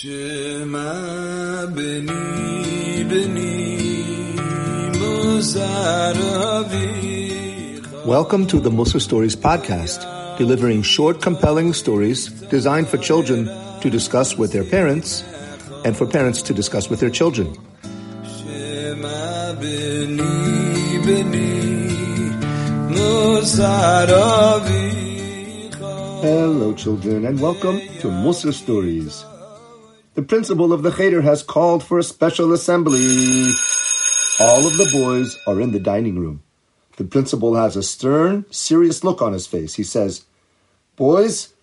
Shema beni beni Welcome to the Musa Stories podcast, delivering short, compelling stories designed for children to discuss with their parents and for parents to discuss with their children. Shema beni beni Hello, children, and welcome to Musa Stories. The principal of the Cheder has called for a special assembly. All of the boys are in the dining room. The principal has a stern, serious look on his face. He says, Boys,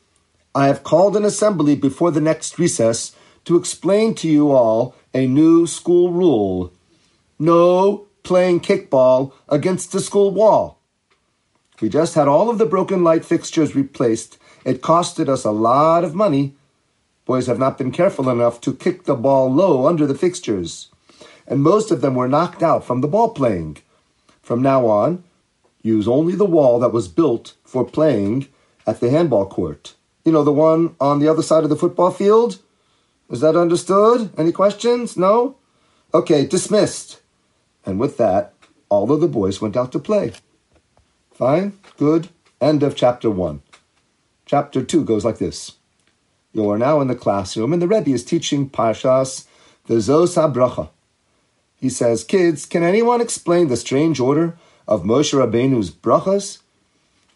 I have called an assembly before the next recess to explain to you all a new school rule. No playing kickball against the school wall. We just had all of the broken light fixtures replaced. It costed us a lot of money. Boys have not been careful enough to kick the ball low under the fixtures, and most of them were knocked out from the ball playing. From now on, use only the wall that was built for playing at the handball court. You know, the one on the other side of the football field? Is that understood? Any questions? No? Okay, dismissed. And with that, all of the boys went out to play. Fine, good. End of chapter one. Chapter two goes like this. You are now in the classroom, and the Rebbe is teaching Parshas V'Zos HaBracha. He says, Kids, can anyone explain the strange order of Moshe Rabbeinu's brachas?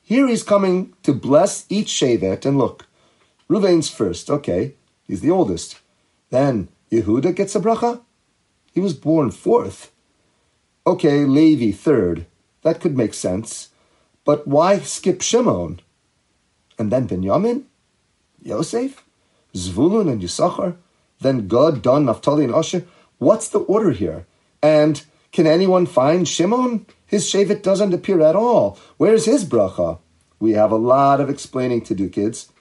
Here he's coming to bless each Shevet, and look, Ruvain's first, okay, he's the oldest. Then Yehuda gets a bracha? He was born fourth. Okay, Levi third. That could make sense. But why skip Shimon? And then Binyamin? Yosef? Zvulun and Yisachar? Then Gad, Dan, Naphtali, and Asher? What's the order here? And can anyone find Shimon? His Shevet doesn't appear at all. Where's his bracha? We have a lot of explaining to do, kids.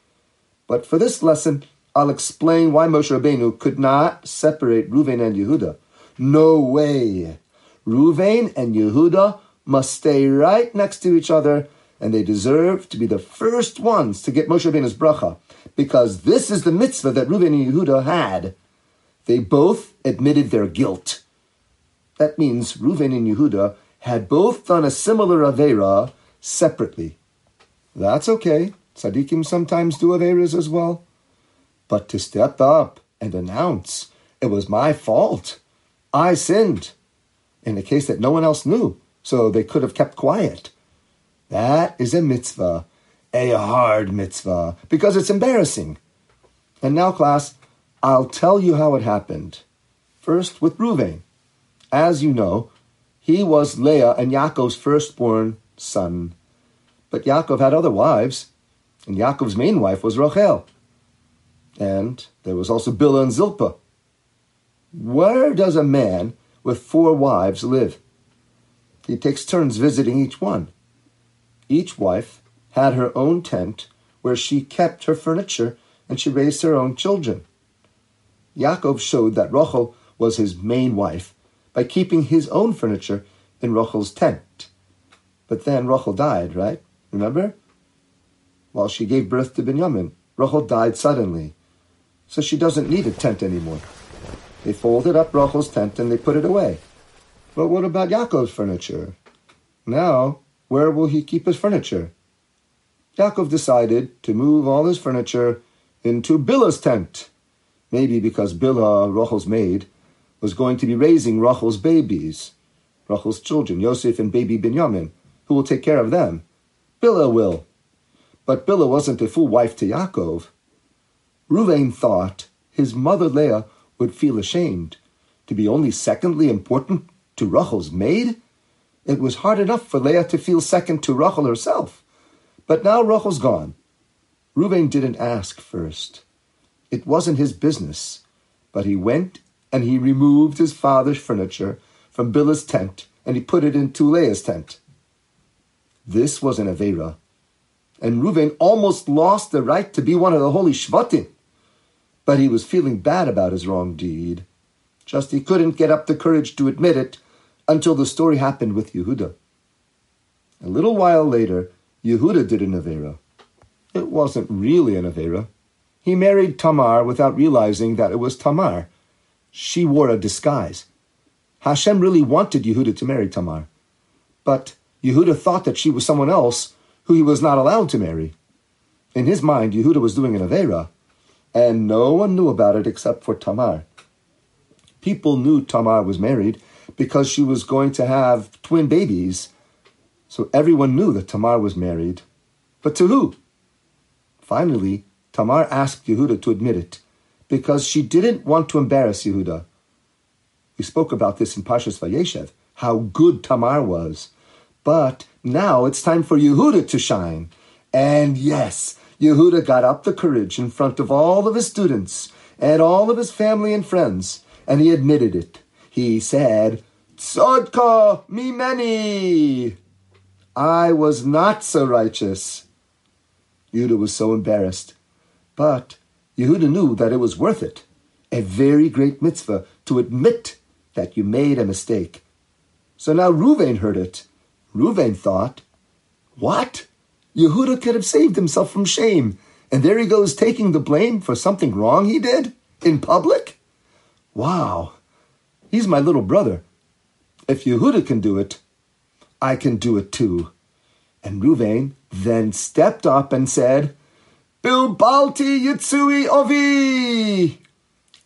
But for this lesson, I'll explain why Moshe Rabbeinu could not separate Ruvain and Yehuda. No way. Ruvain and Yehuda must stay right next to each other, and they deserve to be the first ones to get Moshe Rabbeinu's bracha, because this is the mitzvah that Ruvain and Yehuda had. They both admitted their guilt. That means Ruvain and Yehuda had both done a similar avera separately. That's okay. Tzaddikim sometimes do averas as well. But to step up and announce, it was my fault. I sinned. In a case that no one else knew, so they could have kept quiet. That is a mitzvah, a hard mitzvah, because it's embarrassing. And now, class, I'll tell you how it happened. First, with Ruvain. As you know, he was Leah and Yaakov's firstborn son. But Yaakov had other wives, and Yaakov's main wife was Rachel. And there was also Bilhah and Zilpah. Where does a man with four wives live? He takes turns visiting each one. Each wife had her own tent where she kept her furniture and she raised her own children. Yaakov showed that Rachel was his main wife by keeping his own furniture in Rachel's tent. But then Rachel died, right? Remember? While she gave birth to Binyamin, Rachel died suddenly. So she doesn't need a tent anymore. They folded up Rachel's tent and they put it away. But what about Yaakov's furniture? Now, where will he keep his furniture? Yaakov decided to move all his furniture into Bilhah's tent. Maybe because Bilhah, Rachel's maid, was going to be raising Rachel's babies, Rachel's children, Yosef and baby Binyamin. Who will take care of them? Bilhah will. But Bilhah wasn't a full wife to Yaakov. Ruvain thought his mother Leah would feel ashamed to be only secondly important to Rachel's maid. It was hard enough for Leah to feel second to Rachel herself. But now Rachel's gone. Ruvain didn't ask first. It wasn't his business. But he went and he removed his father's furniture from Bilhah's tent and he put it into Leah's tent. This was an Avera. And Reuven almost lost the right to be one of the holy Shvatim. But he was feeling bad about his wrong deed. Just he couldn't get up the courage to admit it until the story happened with Yehuda. A little while later, Yehuda did an Avera. It wasn't really an Avera. He married Tamar without realizing that it was Tamar. She wore a disguise. Hashem really wanted Yehuda to marry Tamar. But Yehuda thought that she was someone else who he was not allowed to marry. In his mind, Yehuda was doing an Avera, and no one knew about it except for Tamar. People knew Tamar was married because she was going to have twin babies. So everyone knew that Tamar was married. But to who? Finally, Tamar asked Yehuda to admit it because she didn't want to embarrass Yehuda. We spoke about this in Pashas Vayeshev, how good Tamar was. But now it's time for Yehuda to shine. And yes, Yehuda got up the courage in front of all of his students and all of his family and friends, and he admitted it. He said, Tzodka mimeni. I was not so righteous. Yehuda was so embarrassed. But Yehuda knew that it was worth it. A very great mitzvah to admit that you made a mistake. So now Ruvain heard it. Ruvain thought, What? Yehuda could have saved himself from shame, and there he goes taking the blame for something wrong he did in public? Wow, he's my little brother. If Yehuda can do it, I can do it too. And Ruvain then stepped up and said, Bilbalti Yitsui Ovi!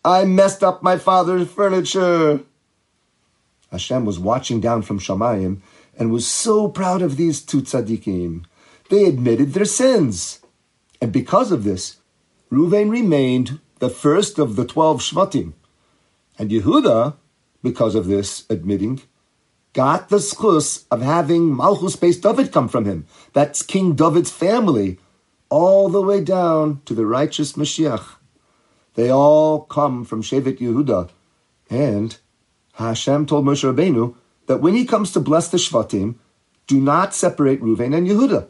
I messed up my father's furniture. Hashem was watching down from Shamayim and was so proud of these two tzaddikim. They admitted their sins. And because of this, Ruvain remained the first of the twelve Shvatim. And Yehuda, because of this admitting, got the zchus of having Malchus Beis David come from him. That's King David's family, all the way down to the righteous Mashiach. They all come from Shevet Yehuda. And Hashem told Moshe Rabbeinu that when he comes to bless the Shvatim, do not separate Ruvain and Yehuda.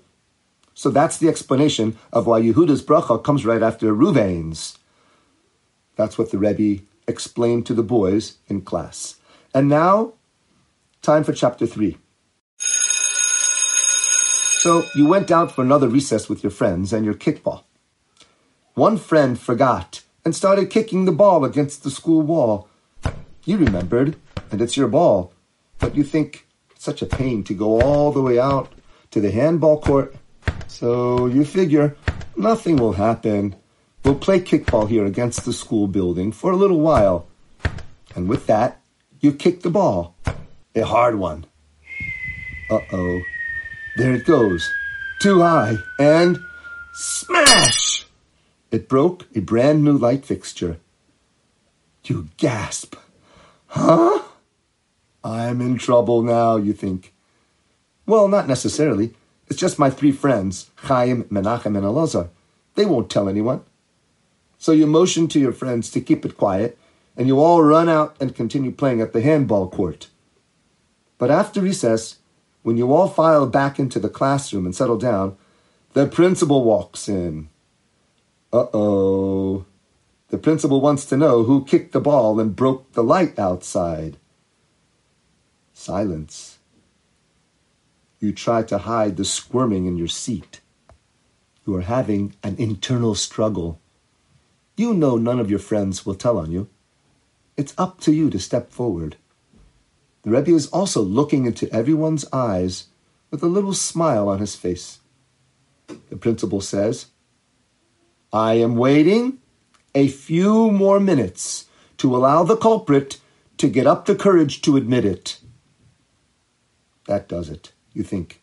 So that's the explanation of why Yehuda's bracha comes right after Ruvain's. That's what the Rebbe explained to the boys in class. And now, time for chapter 3. So you went out for another recess with your friends and your kickball. One friend forgot and started kicking the ball against the school wall. You remembered, and it's your ball, but you think it's such a pain to go all the way out to the handball court so you figure nothing will happen. We'll play kickball here against the school building for a little while. And with that, you kick the ball. A hard one. Uh oh. There it goes. Too high. And smash! It broke a brand new light fixture. You gasp. Huh? I'm in trouble now, you think. Well, not necessarily. It's just my three friends, Chaim, Menachem, and Elazar. They won't tell anyone. So you motion to your friends to keep it quiet, and you all run out and continue playing at the handball court. But after recess, when you all file back into the classroom and settle down, the principal walks in. Uh oh. The principal wants to know who kicked the ball and broke the light outside. Silence. You try to hide the squirming in your seat. You are having an internal struggle. You know none of your friends will tell on you. It's up to you to step forward. The Rebbe is also looking into everyone's eyes with a little smile on his face. The principal says, I am waiting a few more minutes to allow the culprit to get up the courage to admit it. That does it you think.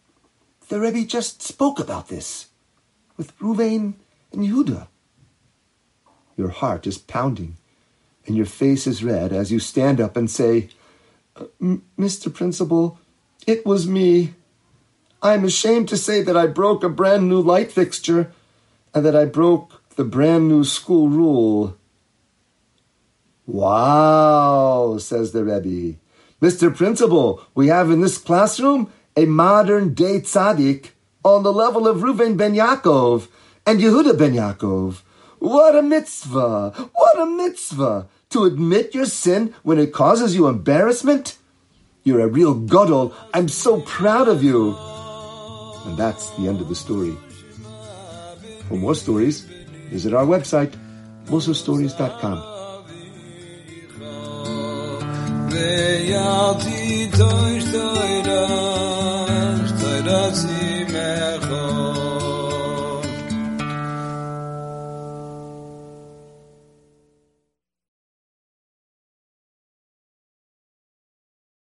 The Rebbe just spoke about this with Ruvain and Yehuda. Your heart is pounding and your face is red as you stand up and say, Mr. Principal, it was me. I'm ashamed to say that I broke a brand new light fixture and that I broke the brand new school rule. Wow, says the Rebbe. Mr. Principal, we have in this classroom a modern day tzaddik on the level of Reuven ben Yaakov and Yehuda ben Yaakov. What a mitzvah! What a mitzvah! to admit your sin when it causes you embarrassment? You're a real godol. I'm so proud of you. And that's the end of the story. For more stories, visit our website, musastories.com.